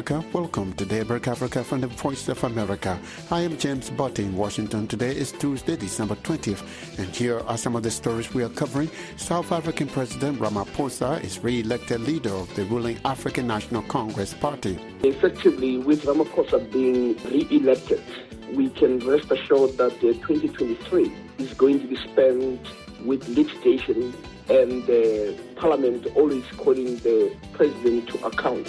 Africa. Welcome to Daybreak Africa from the Voice of America. I am James Butty in Washington. Today is Tuesday, December 20th, and here are some of the stories we are covering. South African President Ramaphosa is re-elected leader of the ruling African National Congress Party. Effectively, with Ramaphosa being re-elected, we can rest assured that uh, 2023 is going to be spent with litigation and the parliament always calling the president to account.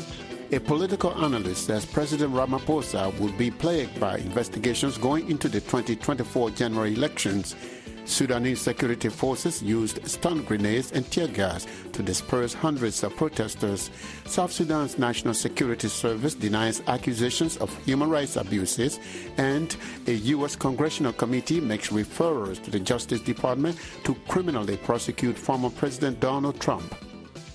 A political analyst says President Ramaphosa will be plagued by investigations going into the 2024 general elections. Sudanese security forces used stun grenades and tear gas to disperse hundreds of protesters. South Sudan's National Security Service denies accusations of human rights abuses, and a U.S. congressional committee makes referrals to the Justice Department to criminally prosecute former President Donald Trump.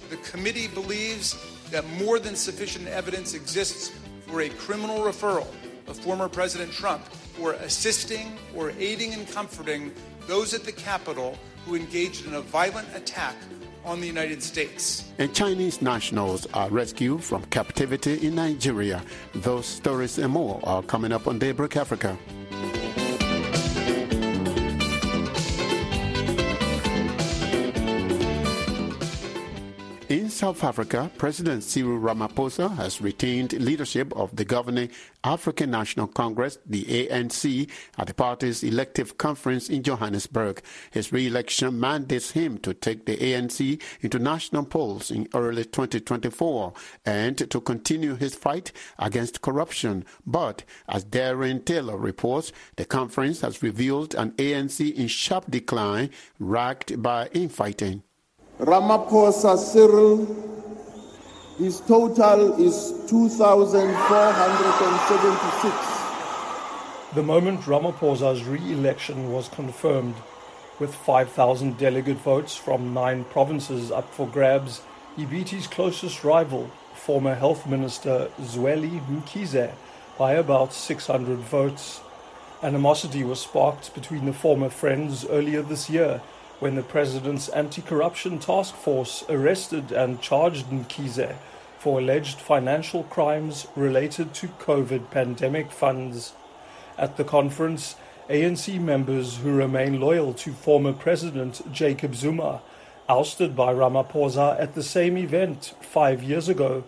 The committee believes that more than sufficient evidence exists for a criminal referral of former President Trump for assisting or aiding and comforting those at the Capitol who engaged in a violent attack on the United States. And Chinese nationals are rescued from captivity in Nigeria. Those stories and more are coming up on Daybreak Africa. In South Africa, President Cyril Ramaphosa has retained leadership of the governing African National Congress, the ANC, at the party's elective conference in Johannesburg. His re-election mandates him to take the ANC into national polls in early 2024 and to continue his fight against corruption. But, as Darren Taylor reports, the conference has revealed an ANC in sharp decline, racked by infighting. Ramaphosa Cyril, his total is 2,476. The moment Ramaphosa's re-election was confirmed, with 5,000 delegate votes from nine provinces up for grabs, he beat his closest rival, former Health Minister Zweli Mkhize, by about 600 votes. Animosity was sparked between the former friends earlier this year when the president's anti-corruption task force arrested and charged Mkhize for alleged financial crimes related to COVID pandemic funds. At the conference, ANC members who remain loyal to former President Jacob Zuma, ousted by Ramaphosa at the same event five years ago,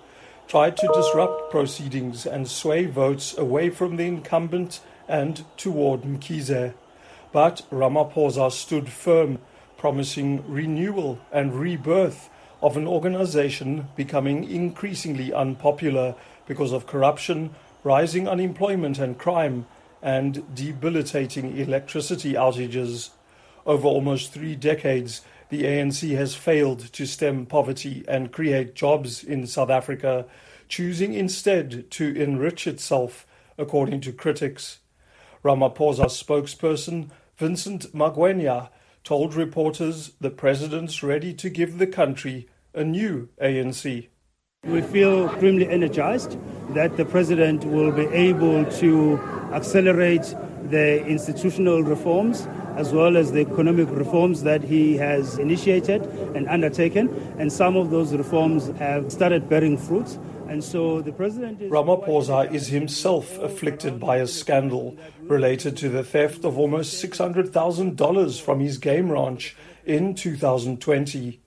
tried to disrupt proceedings and sway votes away from the incumbent and toward Mkhize. But Ramaphosa stood firm promising renewal and rebirth of an organization becoming increasingly unpopular because of corruption, rising unemployment and crime, and debilitating electricity outages. Over almost three decades, the ANC has failed to stem poverty and create jobs in South Africa, choosing instead to enrich itself, according to critics. Ramaphosa's spokesperson, Vincent Magwenya, told reporters the president's ready to give the country a new ANC. We feel extremely energized that the president will be able to accelerate the institutional reforms as well as the economic reforms that he has initiated and undertaken. And some of those reforms have started bearing fruits. And so the president is Ramaphosa is himself afflicted by a scandal related to the theft of almost $600,000 from his game ranch in 2020.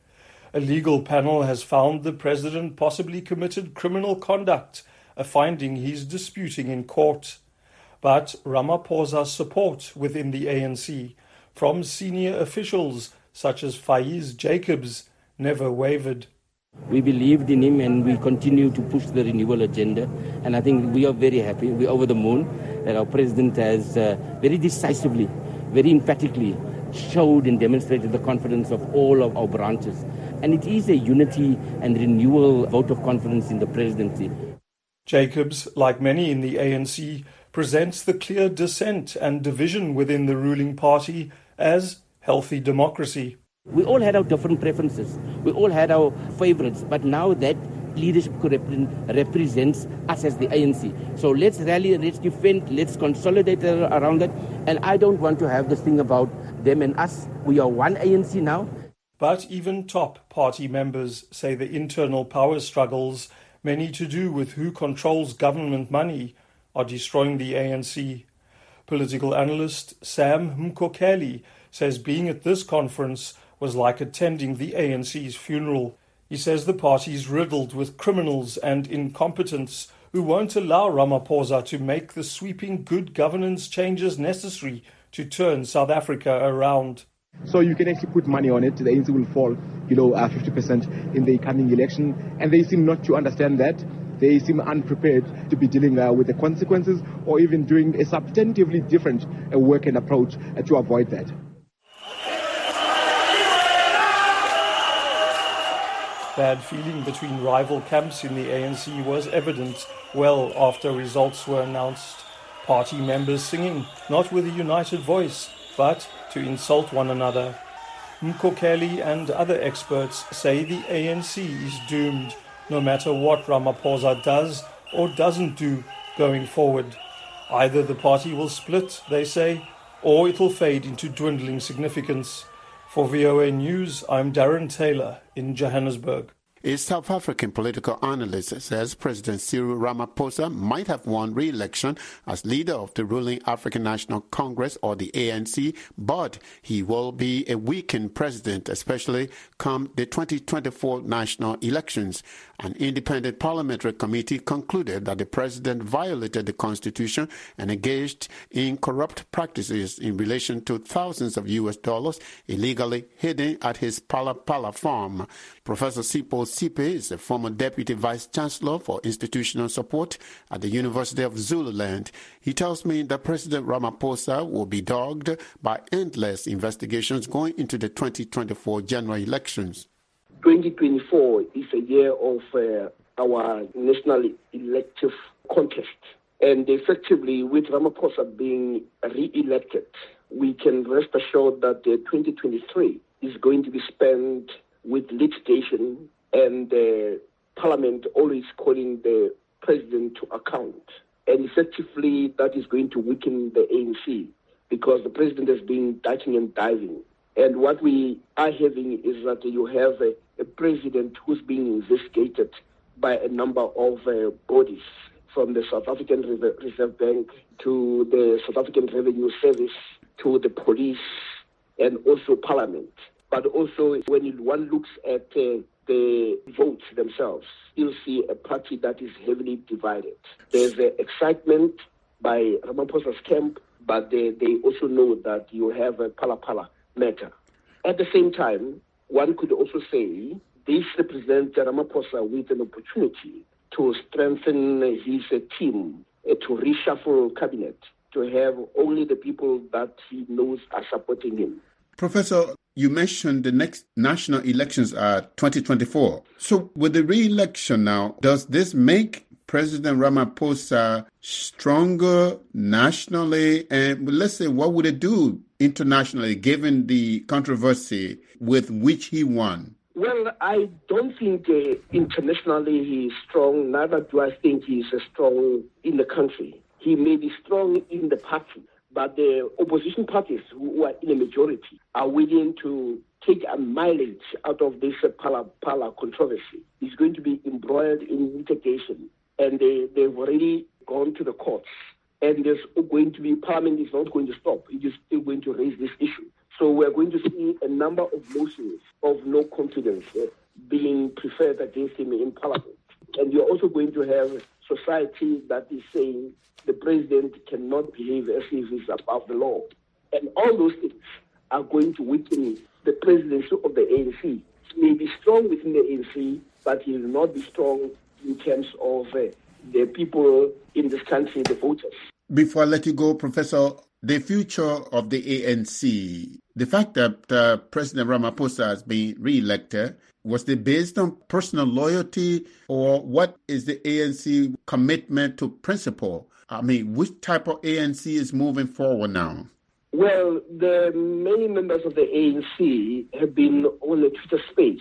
A legal panel has found the president possibly committed criminal conduct, a finding he's disputing in court. But Ramaphosa's support within the ANC from senior officials such as Faiz Jacobs never wavered. We believed in him and we continue to push the renewal agenda. And I think we are very happy, we're over the moon that our president has uh, very decisively, very emphatically showed and demonstrated the confidence of all of our branches. And it is a unity and renewal vote of confidence in the presidency. Jacobs, like many in the ANC, presents the clear dissent and division within the ruling party as healthy democracy. We all had our different preferences. We all had our favorites. But now that leadership represents us as the ANC. So let's rally, let's defend, let's consolidate around that. And I don't want to have this thing about them and us. We are one ANC now. But even top party members say the internal power struggles many to do with who controls government money, are destroying the ANC. Political analyst Sam Mkokeli says being at this conference was like attending the ANC's funeral. He says the party is riddled with criminals and incompetents who won't allow Ramaphosa to make the sweeping good governance changes necessary to turn South Africa around. So you can actually put money on it. The ANC will fall below uh, 50% in the coming election, and they seem not to understand that. They seem unprepared to be dealing uh, with the consequences or even doing a substantively different uh, work and approach uh, to avoid that. Bad feeling between rival camps in the ANC was evident well after results were announced. Party members singing, not with a united voice, but to insult one another. Mkokeli and other experts say the ANC is doomed, no matter what Ramaphosa does or doesn't do going forward. Either the party will split, they say, or it will fade into dwindling significance. For VOA News, I'm Darren Taylor in Johannesburg. A South African political analyst says President Cyril Ramaphosa might have won re-election as leader of the ruling African National Congress or the ANC, but he will be a weakened president, especially come the 2024 national elections. An independent parliamentary committee concluded that the president violated the constitution and engaged in corrupt practices in relation to thousands of US dollars illegally hidden at his Phala farm. Professor Sipho Seepe is a former deputy vice chancellor for institutional support at the University of Zululand. He tells me that President Ramaphosa will be dogged by endless investigations going into the 2024 general elections. 2024 is a year of uh, our national elective contest. And effectively, with Ramaphosa being re-elected, we can rest assured that uh, 2023 is going to be spent with litigation and the parliament always calling the president to account. And effectively, that is going to weaken the ANC because the president has been ducking and diving. And what we are having is that you have a, a president who's being investigated by a number of uh, bodies, from the South African Reserve Bank to the South African Revenue Service to the police and also Parliament. But also, when one looks at uh, the votes themselves, you'll see a party that is heavily divided. There's uh, excitement by Ramaphosa's camp, but they, they also know that you have a Phala matter. At the same time, one could also say this represents Ramaphosa with an opportunity to strengthen his team, uh, to reshuffle cabinet, to have only the people that he knows are supporting him. Professor, you mentioned the next national elections are 2024. So, with the re election now, does this make President Ramaphosa stronger nationally? And let's say, what would it do internationally given the controversy with which he won? Well, I don't think uh, internationally he is strong, neither do I think he is strong in the country. He may be strong in the party, but the opposition parties who are in a majority are willing to take a mileage out of this Phala Phala controversy. It's going to be embroiled in litigation, and they, they've already gone to the courts. And there's going to be, Parliament is not going to stop. It is still going to raise this issue. So we're going to see a number of motions of no confidence uh, being preferred against him in Parliament. And you're also going to have society that is saying the president cannot behave as if he's above the law. And all those things are going to weaken the presidency of the ANC. He may be strong within the ANC, but he will not be strong in terms of uh, the people in this country, the voters. Before I let you go, Professor, the future of the ANC, the fact that uh, President Ramaphosa has been re-elected, was it based on personal loyalty or what is the ANC commitment to principle? I mean, which type of ANC is moving forward now? Well, the many members of the ANC have been on the Twitter space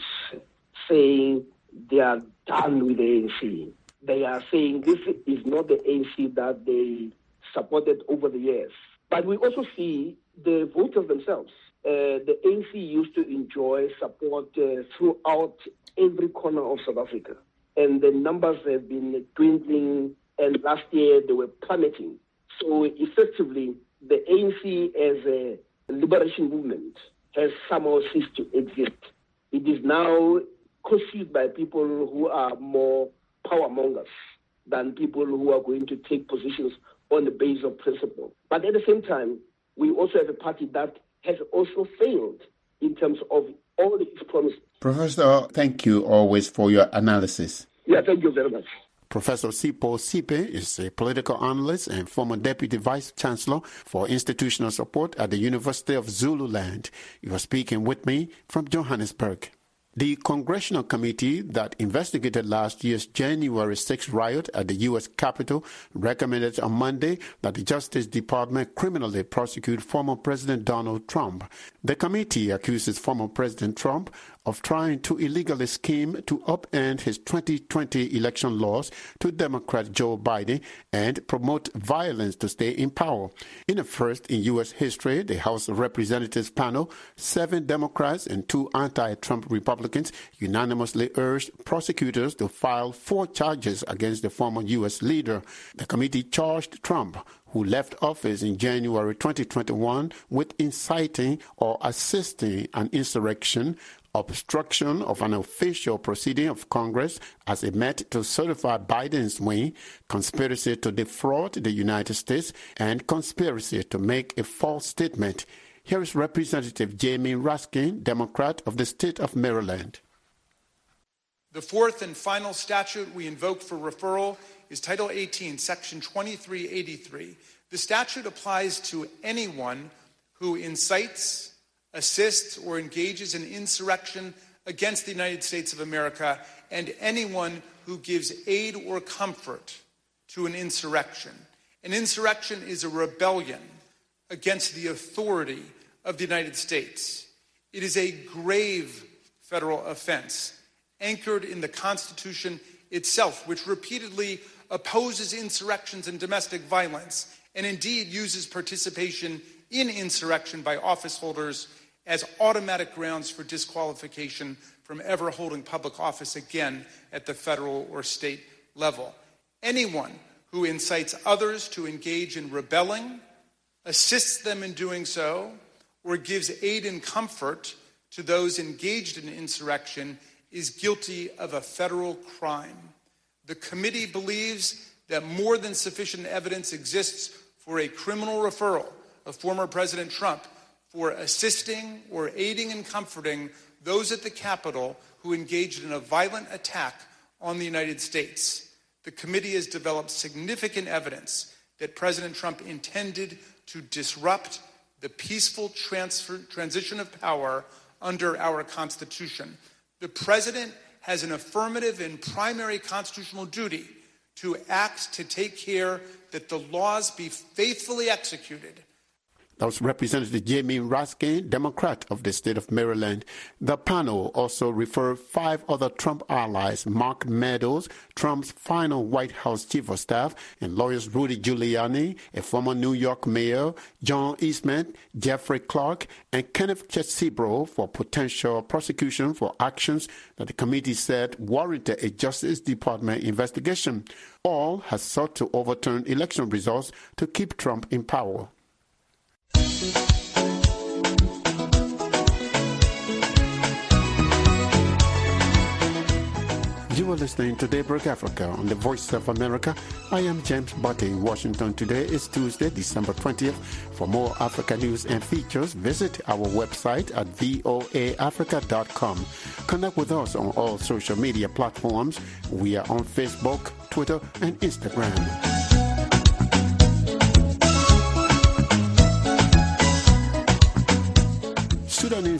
saying they are done with the ANC. They are saying this is not the ANC that they supported over the years. But we also see the voters themselves. Uh, the ANC used to enjoy support uh, throughout every corner of South Africa. and the numbers have been dwindling, and last year they were plummeting. So effectively, the ANC as a liberation movement has somehow ceased to exist. It is now constituted by people who are more power mongers than people who are going to take positions on the basis of principle. But at the same time, we also have a party that has also failed in terms of all its promises. Professor, thank you always for your analysis. Yeah, thank you very much. Professor Sipho Seepe is a political analyst and former deputy vice chancellor for institutional support at the University of Zululand. You are speaking with me from Johannesburg. The congressional committee that investigated last year's January 6 riot at the U.S. Capitol recommended on Monday that the Justice Department criminally prosecute former President Donald Trump. The committee accuses former President Trump of trying to illegally scheme to upend his 2020 election loss to Democrat Joe Biden and promote violence to stay in power. In a first in U.S. history, the House of Representatives panel, seven Democrats and two anti-Trump Republicans unanimously urged prosecutors to file four charges against the former U.S. leader. The committee charged Trump who left office in January 2021 with inciting or assisting an insurrection, obstruction of an official proceeding of Congress as it met to certify Biden's win, conspiracy to defraud the United States, and conspiracy to make a false statement. Here is Representative Jamie Raskin, Democrat of the state of Maryland. The fourth and final statute we invoke for referral is Title 18, Section 2383. The statute applies to anyone who incites, assists, or engages in insurrection against the United States of America and anyone who gives aid or comfort to an insurrection. An insurrection is a rebellion against the authority of the United States. It is a grave federal offense anchored in the Constitution itself, which repeatedly opposes insurrections and domestic violence, and indeed uses participation in insurrection by office holders as automatic grounds for disqualification from ever holding public office again at the federal or state level. Anyone who incites others to engage in rebelling, assists them in doing so, or gives aid and comfort to those engaged in insurrection is guilty of a federal crime. The committee believes that more than sufficient evidence exists for a criminal referral of former President Trump for assisting or aiding and comforting those at the Capitol who engaged in a violent attack on the United States. The committee has developed significant evidence that President Trump intended to disrupt the peaceful transfer, transition of power under our Constitution. The president has an affirmative and primary constitutional duty to act to take care that the laws be faithfully executed that was Representative Jamie Raskin, Democrat of the state of Maryland. The panel also referred five other Trump allies, Mark Meadows, Trump's final White House chief of staff, and lawyers Rudy Giuliani, a former New York mayor, John Eastman, Jeffrey Clark, and Kenneth Chesebro for potential prosecution for actions that the committee said warranted a Justice Department investigation. All has sought to overturn election results to keep Trump in power. You are listening to Daybreak Africa on the Voice of America. I am James Butty in Washington. Today is Tuesday, December 20th. For more Africa news and features, visit our website at voaafrica.com. Connect with us on all social media platforms. We are on Facebook, Twitter, and Instagram.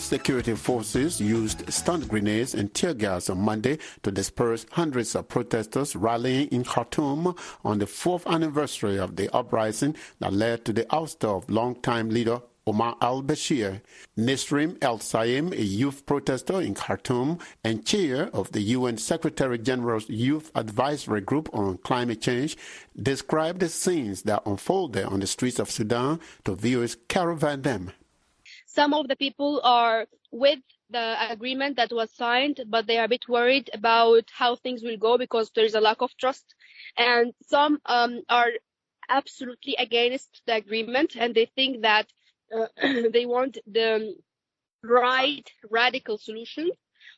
Security forces used stun grenades and tear gas on Monday to disperse hundreds of protesters rallying in Khartoum on the fourth anniversary of the uprising that led to the ouster of longtime leader Omar al-Bashir. Nisreen Elsaim, a youth protester in Khartoum and chair of the UN Secretary-General's Youth Advisory Group on Climate Change, described the scenes that unfolded on the streets of Sudan to VOA's Caravan Them. Some of the people are with the agreement that was signed, but they are a bit worried about how things will go because there is a lack of trust. And some um, are absolutely against the agreement and they think that uh, they want the right radical solution,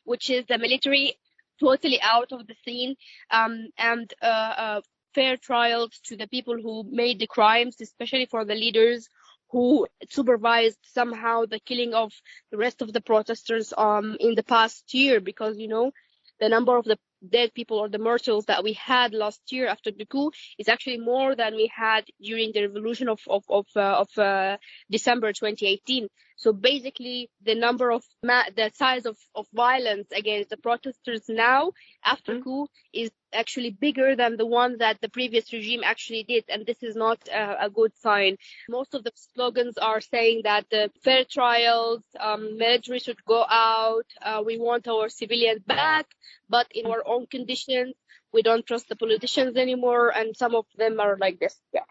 which is the military totally out of the scene um, and uh, uh, fair trials to the people who made the crimes, especially for the leaders who supervised somehow the killing of the rest of the protesters um, in the past year because you know the number of the dead people or the mortals that we had last year after the coup is actually more than we had during the revolution of of of, uh, of uh, December 2018. So basically, the number of ma- the size of, of violence against the protesters now after mm-hmm. coup is actually bigger than the one that the previous regime actually did, and this is not a, a good sign. Most of the slogans are saying that the fair trials, um, military should go out, uh, we want our civilians back, but in our own conditions. We don't trust the politicians anymore, and some of them are like this. Yeah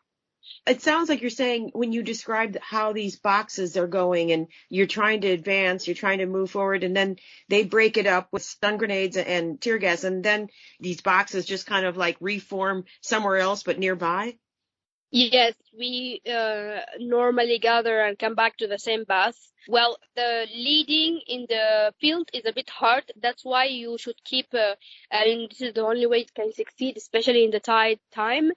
it sounds like you're saying when you described how these boxes are going and you're trying to advance, you're trying to move forward, and then they break it up with stun grenades and tear gas, and then these boxes just kind of like reform somewhere else but nearby? Yes, we uh, normally gather and come back to the same bus. Well, the leading in the field is a bit hard. That's why you should keep, uh, and this is the only way it can succeed, especially in the tight time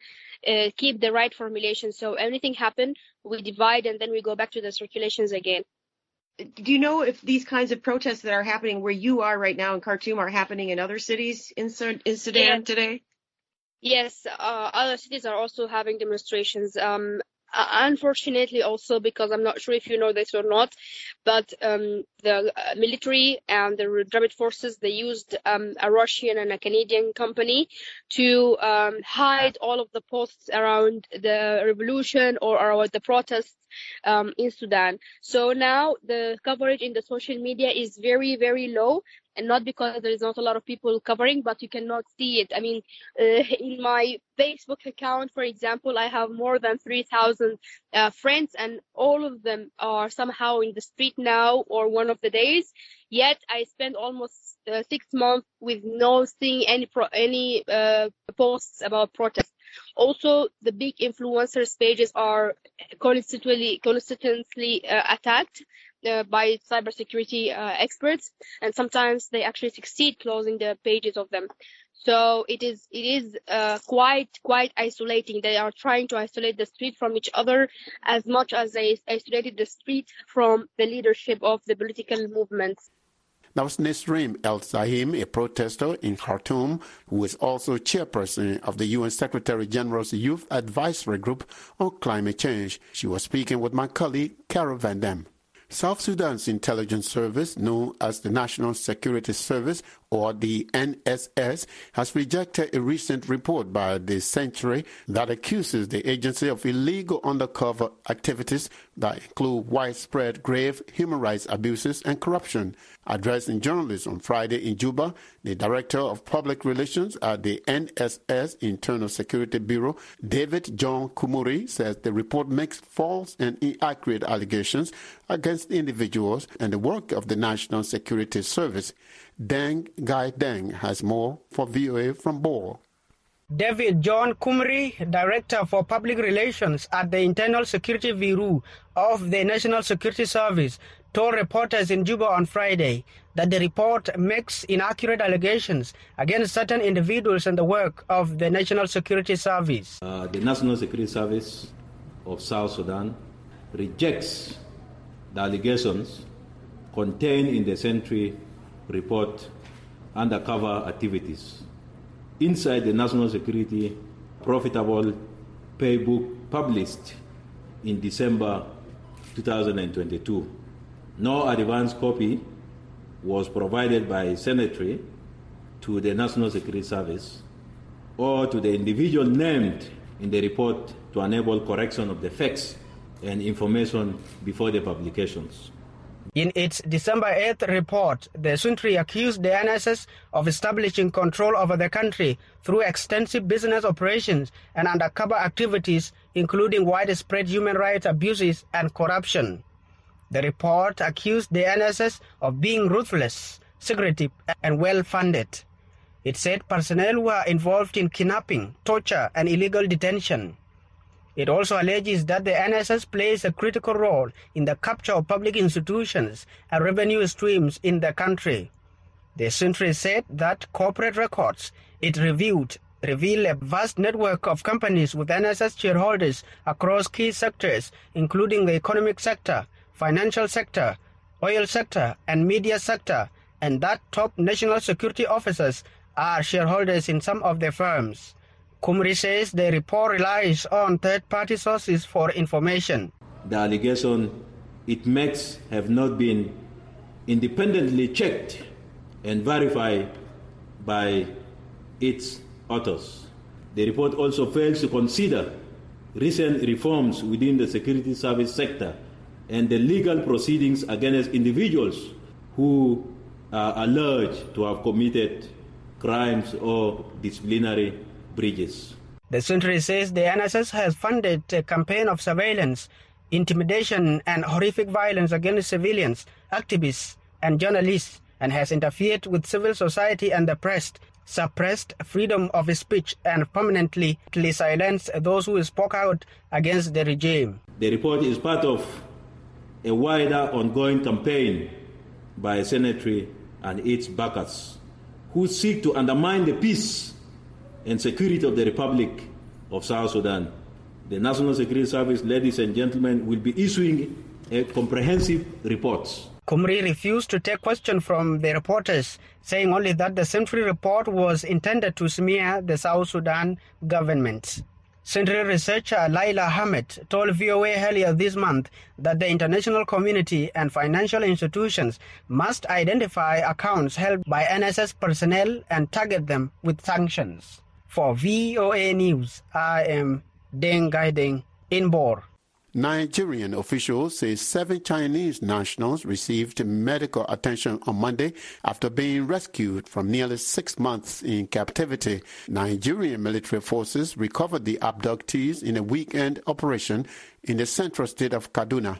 uh, keep the right formulation. So anything happen, we divide and then we go back to the circulations again. Do you know if these kinds of protests that are happening where you are right now in Khartoum are happening in other cities in, in Sudan yeah. today? Yes, uh, other cities are also having demonstrations. Um, uh, unfortunately also because I'm not sure if you know this or not, but um, the uh, military and the Rapid forces they used um, a Russian and a Canadian company to um, hide all of the posts around the revolution or around the protests um, in Sudan. So now the coverage in the social media is very, very low and not because there is not a lot of people covering, but you cannot see it. I mean, uh, in my Facebook account, for example, I have more than 3,000 uh, friends, and all of them are somehow in the street now or one of the days. Yet I spent almost uh, six months with no seeing any pro- any uh, posts about protests. Also, the big influencers pages are constantly constantly uh, attacked uh, by cybersecurity uh, experts, and sometimes they actually succeed closing the pages of them. So it is it is uh, quite quite isolating. They are trying to isolate the street from each other as much as they isolated the street from the leadership of the political movements. That was Nisreen Elsaim, a protester in Khartoum, who is also chairperson of the UN Secretary General's Youth Advisory Group on Climate Change. She was speaking with my colleague, Carol Van Dam. South Sudan's intelligence service, known as the National Security Service or the NSS, has rejected a recent report by the Sentry that accuses the agency of illegal undercover activities that include widespread grave human rights abuses and corruption. Addressing journalists on Friday in Juba, the Director of Public Relations at the NSS Internal Security Bureau, David John Kumuri, says the report makes false and inaccurate allegations against individuals and the work of the National Security Service. Deng Gai Deng has more for VOA from Bor. David John Kumri, Director for Public Relations at the Internal Security Bureau of the National Security Service, told reporters in Juba on Friday that the report makes inaccurate allegations against certain individuals and the work of the National Security Service. Uh, the National Security Service of South Sudan rejects the allegations contained in the Sentry report undercover activities. Inside the national security profitable paybook published in December 2022. No advance copy was provided by Secretary to the National Security Service or to the individual named in the report to enable correction of the facts and information before the publications. In its December 8th report, the Sentry accused the NSS of establishing control over the country through extensive business operations and undercover activities, including widespread human rights abuses and corruption. The report accused the NSS of being ruthless, secretive, and well funded. It said personnel were involved in kidnapping, torture, and illegal detention. It also alleges that the NSS plays a critical role in the capture of public institutions and revenue streams in the country. The Sentry said that corporate records it reviewed reveal a vast network of companies with NSS shareholders across key sectors, including the economic sector, financial sector, oil sector, and media sector, and that top national security officers are shareholders in some of the firms. Kumri says the report relies on third-party sources for information. The allegation it makes have not been independently checked and verified by its authors. The report also fails to consider recent reforms within the security service sector and the legal proceedings against individuals who are alleged to have committed crimes or disciplinary breaches. The Sentry says the NSS has funded a campaign of surveillance, intimidation, and horrific violence against civilians, activists, and journalists, and has interfered with civil society and the press, suppressed freedom of speech, and permanently silenced those who spoke out against the regime. The report is part of a wider ongoing campaign by Sentry and its backers who seek to undermine the peace and security of the Republic of South Sudan. The National Security Service, ladies and gentlemen, will be issuing a comprehensive report. Kumri refused to take question from the reporters, saying only that the Sentry report was intended to smear the South Sudan government. Sentry researcher Laila Ahmed told VOA earlier this month that the international community and financial institutions must identify accounts held by NSS personnel and target them with sanctions. For VOA News, I am Deng Gaideng in Bor. Nigerian officials say seven Chinese nationals received medical attention on Monday after being rescued from nearly six months in captivity. Nigerian military forces recovered the abductees in a weekend operation in the central state of Kaduna.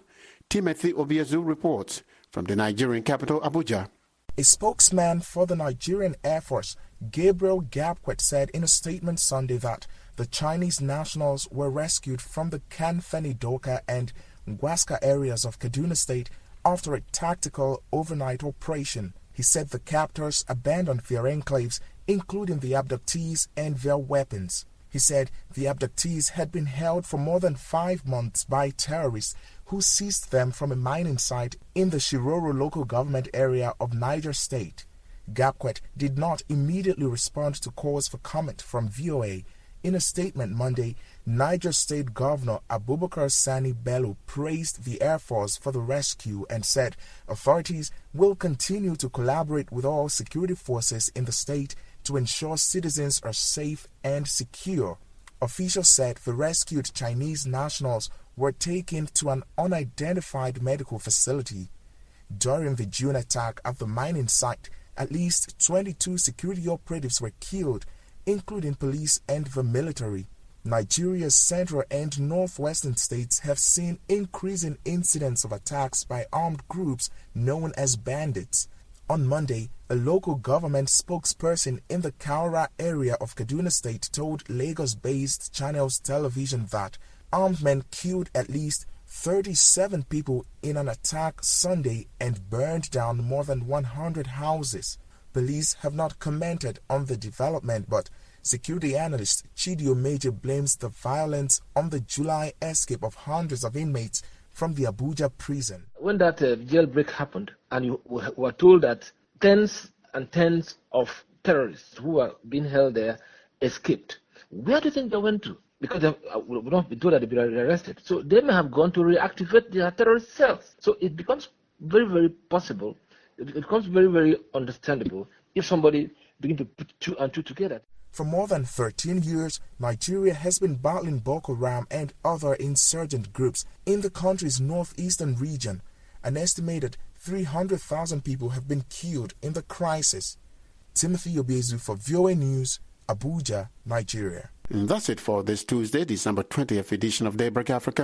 Timothy Obiezu reports from the Nigerian capital, Abuja. A spokesman for the Nigerian Air Force, Gabriel Gabkwet, said in a statement Sunday that the Chinese nationals were rescued from the Kanfeni Doka and Ngwaska areas of Kaduna State after a tactical overnight operation. He said the captors abandoned their enclaves, including the abductees and their weapons. He said the abductees had been held for more than five months by terrorists who seized them from a mining site in the Shiroro local government area of Niger State. Gabkwet did not immediately respond to calls for comment from VOA. In a statement Monday, Niger State Governor Abubakar Sani Bello praised the Air Force for the rescue and said authorities will continue to collaborate with all security forces in the state to ensure citizens are safe and secure. Officials said the rescued Chinese nationals were taken to an unidentified medical facility. During the June attack at the mining site, at least 22 security operatives were killed including police and the military. Nigeria's central and northwestern states have seen increasing incidents of attacks by armed groups known as bandits. On Monday, a local government spokesperson in the Kaura area of Kaduna State told Lagos based Channels Television that armed men killed at least 37 people in an attack Sunday and burned down more than 100 houses. Police have not commented on the development, but security analyst Chidio Major blames the violence on the July escape of hundreds of inmates from the Abuja prison. When that uh, jailbreak happened, and you were told that tens and tens of terrorists who were being held there escaped, where do you think they went to? Because they uh, would not be told that they'd be arrested. So they may have gone to reactivate their terrorist cells. So it becomes very, very possible it becomes very, very understandable if somebody begin to put two and two together. For more than 13 years, Nigeria has been battling Boko Haram and other insurgent groups in the country's northeastern region. An estimated 300,000 people have been killed in the crisis. Timothy Obiezu for VOA News, Abuja, Nigeria. And that's it for this Tuesday, December 20th edition of Daybreak Africa.